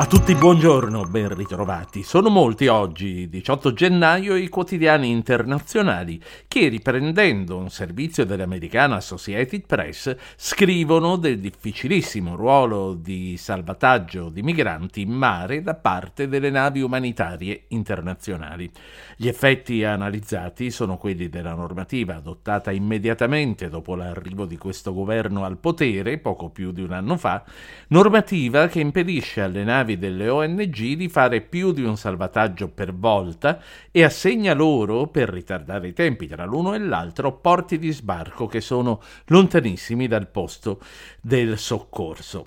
A tutti buongiorno, ben ritrovati. Sono molti oggi, 18 gennaio, i quotidiani internazionali che, riprendendo un servizio dell'americana Associated Press, scrivono del difficilissimo ruolo di salvataggio di migranti in mare da parte delle navi umanitarie internazionali. Gli effetti analizzati sono quelli della normativa adottata immediatamente dopo l'arrivo di questo governo al potere, poco più di un anno fa, normativa che impedisce alle navi navi delle ONG di fare più di un salvataggio per volta e assegna loro, per ritardare i tempi tra l'uno e l'altro, porti di sbarco che sono lontanissimi dal posto del soccorso.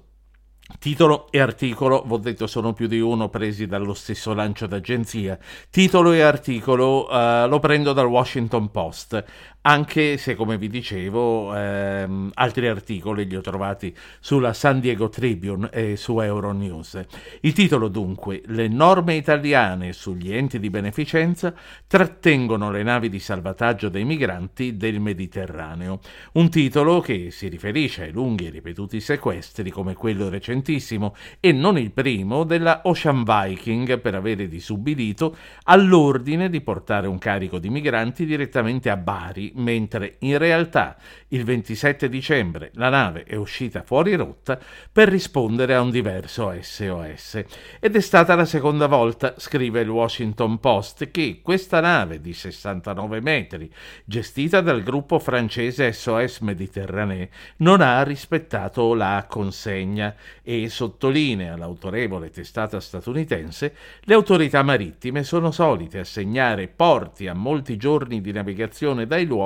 Titolo e articolo, vi ho detto sono più di uno presi dallo stesso lancio d'agenzia. Titolo e articolo uh, lo prendo dal Washington Post anche se come vi dicevo ehm, altri articoli li ho trovati sulla San Diego Tribune e su Euronews. Il titolo dunque Le norme italiane sugli enti di beneficenza trattengono le navi di salvataggio dei migranti del Mediterraneo. Un titolo che si riferisce ai lunghi e ripetuti sequestri come quello recentissimo e non il primo della Ocean Viking per avere disubbidito all'ordine di portare un carico di migranti direttamente a Bari mentre in realtà il 27 dicembre la nave è uscita fuori rotta per rispondere a un diverso SOS. Ed è stata la seconda volta, scrive il Washington Post, che questa nave di 69 metri, gestita dal gruppo francese SOS Mediterranee, non ha rispettato la consegna e sottolinea l'autorevole testata statunitense, le autorità marittime sono solite assegnare porti a molti giorni di navigazione dai luoghi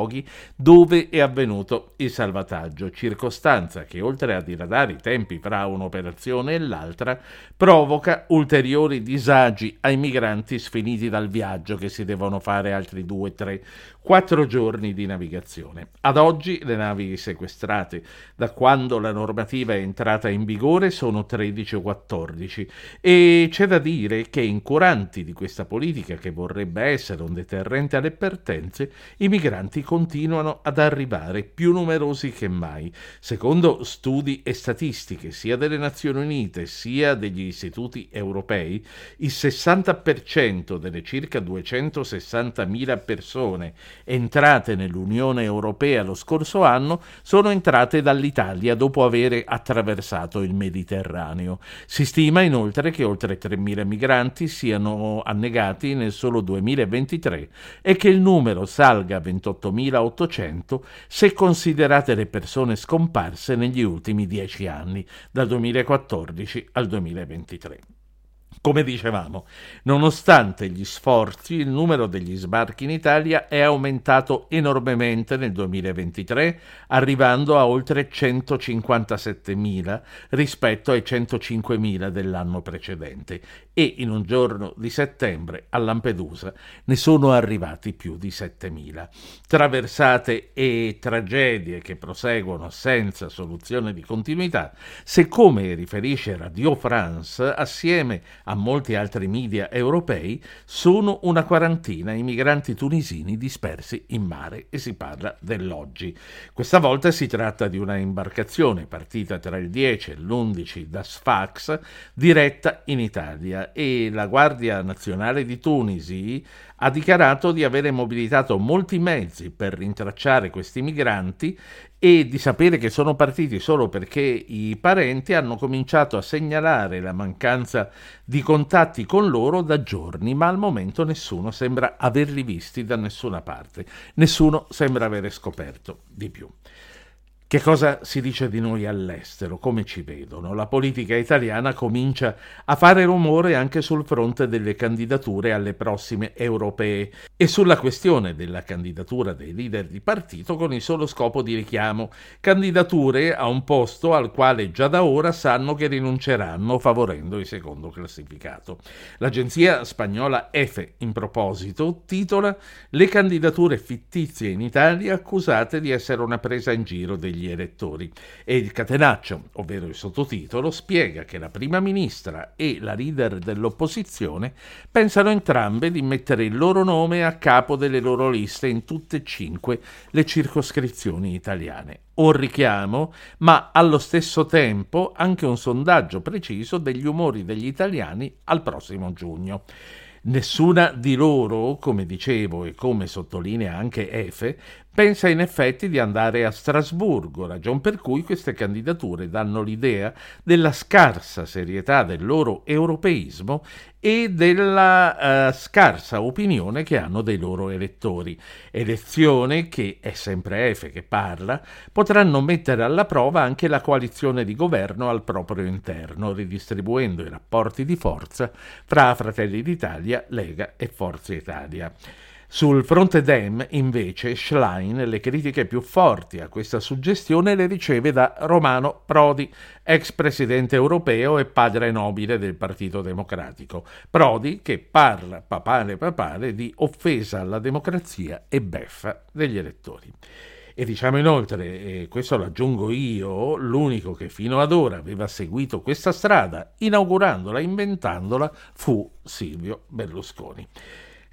dove è avvenuto il salvataggio, circostanza che oltre a diradare i tempi fra un'operazione e l'altra, provoca ulteriori disagi ai migranti sfiniti dal viaggio che si devono fare altri due, tre, quattro giorni di navigazione. Ad oggi le navi sequestrate da quando la normativa è entrata in vigore sono 13 o 14 e c'è da dire che incuranti di questa politica che vorrebbe essere un deterrente alle pertenze, i migranti continuano ad arrivare più numerosi che mai. Secondo studi e statistiche sia delle Nazioni Unite sia degli istituti europei, il 60% delle circa 260.000 persone entrate nell'Unione Europea lo scorso anno sono entrate dall'Italia dopo aver attraversato il Mediterraneo. Si stima inoltre che oltre 3.000 migranti siano annegati nel solo 2023 e che il numero salga a 28.800 se considerate le persone scomparse negli ultimi dieci anni, dal 2014 al 2023. Come dicevamo, nonostante gli sforzi, il numero degli sbarchi in Italia è aumentato enormemente nel 2023, arrivando a oltre 157.000 rispetto ai 105.000 dell'anno precedente e in un giorno di settembre a Lampedusa ne sono arrivati più di 7.000. Traversate e tragedie che proseguono senza soluzione di continuità, se come riferisce Radio France, assieme a molti altri media europei, sono una quarantina i migranti tunisini dispersi in mare e si parla dell'oggi. Questa volta si tratta di una imbarcazione partita tra il 10 e l'11 da Sfax, diretta in Italia e la Guardia Nazionale di Tunisi ha dichiarato di avere mobilitato molti mezzi per rintracciare questi migranti e di sapere che sono partiti solo perché i parenti hanno cominciato a segnalare la mancanza di contatti con loro da giorni, ma al momento nessuno sembra averli visti da nessuna parte, nessuno sembra avere scoperto di più. Che cosa si dice di noi all'estero? Come ci vedono? La politica italiana comincia a fare rumore anche sul fronte delle candidature alle prossime europee e sulla questione della candidatura dei leader di partito con il solo scopo di richiamo, candidature a un posto al quale già da ora sanno che rinunceranno favorendo il secondo classificato. L'agenzia spagnola EFE, in proposito, titola Le candidature fittizie in Italia accusate di essere una presa in giro degli degli elettori e il catenaccio, ovvero il sottotitolo, spiega che la prima ministra e la leader dell'opposizione pensano entrambe di mettere il loro nome a capo delle loro liste in tutte e cinque le circoscrizioni italiane. Un richiamo, ma allo stesso tempo anche un sondaggio preciso degli umori degli italiani al prossimo giugno. Nessuna di loro, come dicevo e come sottolinea anche Efe, pensa in effetti di andare a Strasburgo, ragion per cui queste candidature danno l'idea della scarsa serietà del loro europeismo e della uh, scarsa opinione che hanno dei loro elettori. Elezione che, è sempre Efe che parla, potranno mettere alla prova anche la coalizione di governo al proprio interno, ridistribuendo i rapporti di forza fra Fratelli d'Italia, Lega e Forza Italia. Sul fronte Dem, invece, Schlein le critiche più forti a questa suggestione le riceve da Romano Prodi, ex presidente europeo e padre nobile del Partito Democratico. Prodi che parla, papale papale, di offesa alla democrazia e beffa degli elettori. E diciamo inoltre, e questo lo aggiungo io, l'unico che fino ad ora aveva seguito questa strada, inaugurandola, inventandola, fu Silvio Berlusconi.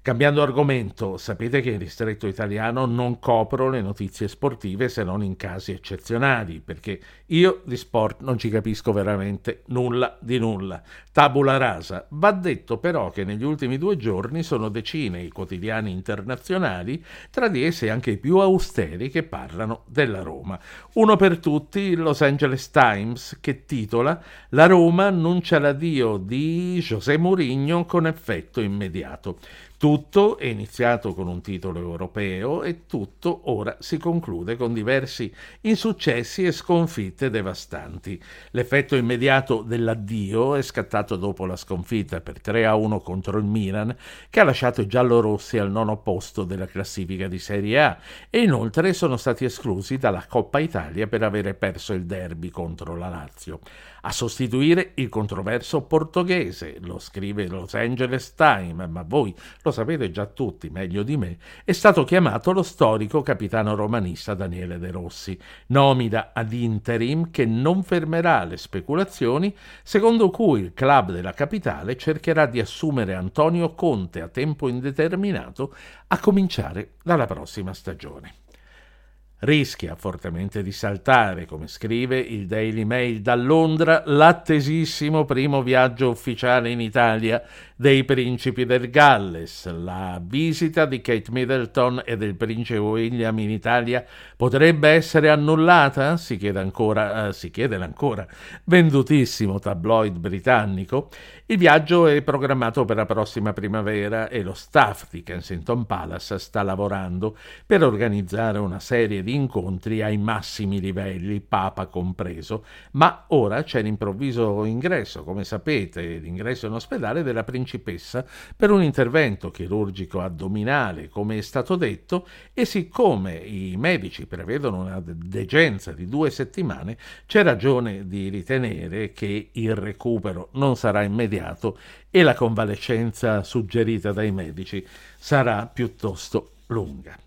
Cambiando argomento, sapete che in ristretto italiano non copro le notizie sportive se non in casi eccezionali, perché io di sport non ci capisco veramente nulla di nulla. Tabula rasa. Va detto però che negli ultimi due giorni sono decine i quotidiani internazionali, tra di essi anche i più austeri, che parlano della Roma. Uno per tutti, il Los Angeles Times, che titola La Roma annuncia l'addio di José Mourinho con effetto immediato. Tutto è iniziato con un titolo europeo e tutto ora si conclude con diversi insuccessi e sconfitte devastanti. L'effetto immediato dell'addio è scattato dopo la sconfitta per 3 a 1 contro il Milan, che ha lasciato i giallorossi al nono posto della classifica di Serie A e inoltre sono stati esclusi dalla Coppa Italia per avere perso il derby contro la Lazio. A sostituire il controverso portoghese, lo scrive Los Angeles Times, ma voi lo sapete già tutti meglio di me, è stato chiamato lo storico capitano romanista Daniele De Rossi, nomina ad interim che non fermerà le speculazioni secondo cui il club della capitale cercherà di assumere Antonio Conte a tempo indeterminato a cominciare dalla prossima stagione rischia fortemente di saltare, come scrive il Daily Mail da Londra, l'attesissimo primo viaggio ufficiale in Italia dei principi del Galles. La visita di Kate Middleton e del principe William in Italia potrebbe essere annullata? Si chiede ancora, eh, si chiede ancora, vendutissimo tabloid britannico. Il viaggio è programmato per la prossima primavera e lo staff di Kensington Palace sta lavorando per organizzare una serie di incontri ai massimi livelli, Papa compreso, ma ora c'è l'improvviso ingresso, come sapete, l'ingresso in ospedale della principessa per un intervento chirurgico addominale, come è stato detto, e siccome i medici prevedono una degenza di due settimane, c'è ragione di ritenere che il recupero non sarà immediato e la convalescenza suggerita dai medici sarà piuttosto lunga.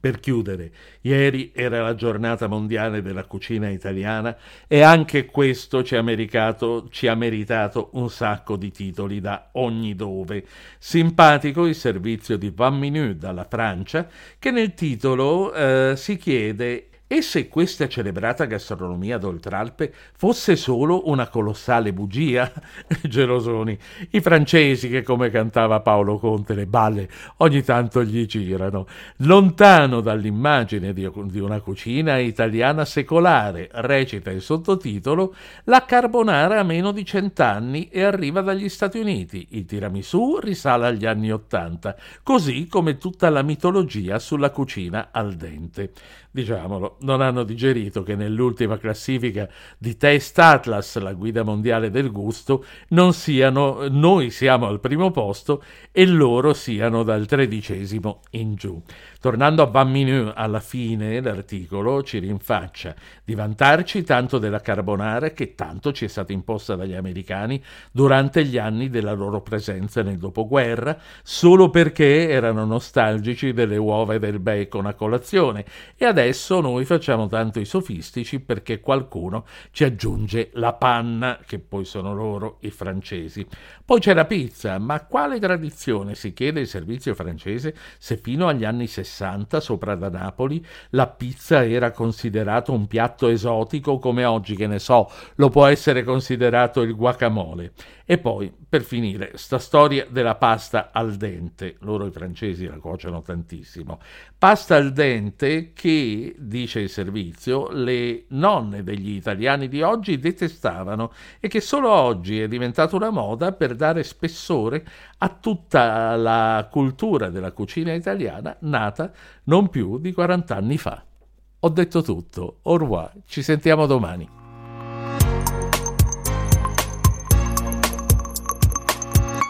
Per chiudere, ieri era la giornata mondiale della cucina italiana e anche questo ci ha, meritato, ci ha meritato un sacco di titoli da ogni dove. Simpatico il servizio di Van Minute dalla Francia che nel titolo eh, si chiede e se questa celebrata gastronomia d'Oltralpe fosse solo una colossale bugia? Gelosoni, i francesi che come cantava Paolo Conte le balle ogni tanto gli girano, lontano dall'immagine di, una cucina italiana secolare, recita il sottotitolo, la carbonara ha meno di cent'anni e arriva dagli Stati Uniti, il tiramisù risale agli anni Ottanta, così come tutta la mitologia sulla cucina al dente. Diciamolo, non hanno digerito che nell'ultima classifica di Test Atlas, la guida mondiale del gusto, non siano, noi siamo al primo posto e loro siano dal tredicesimo in giù. Tornando a Van Mineux, alla fine l'articolo ci rinfaccia di vantarci tanto della carbonara che tanto ci è stata imposta dagli americani durante gli anni della loro presenza nel dopoguerra, solo perché erano nostalgici delle uova e del bacon a colazione e adesso noi facciamo tanto i sofistici perché qualcuno ci aggiunge la panna, che poi sono loro i francesi. Poi c'è la pizza, ma quale tradizione si chiede il servizio francese se fino agli anni 60 60, sopra da Napoli, la pizza era considerato un piatto esotico come oggi, che ne so, lo può essere considerato il guacamole. E poi, per finire, sta storia della pasta al dente. Loro i francesi la cuociono tantissimo. Pasta al dente che, dice il servizio, le nonne degli italiani di oggi detestavano e che solo oggi è diventata una moda per dare spessore a tutta la cultura della cucina italiana nata non più di 40 anni fa. Ho detto tutto, au revoir, ci sentiamo domani.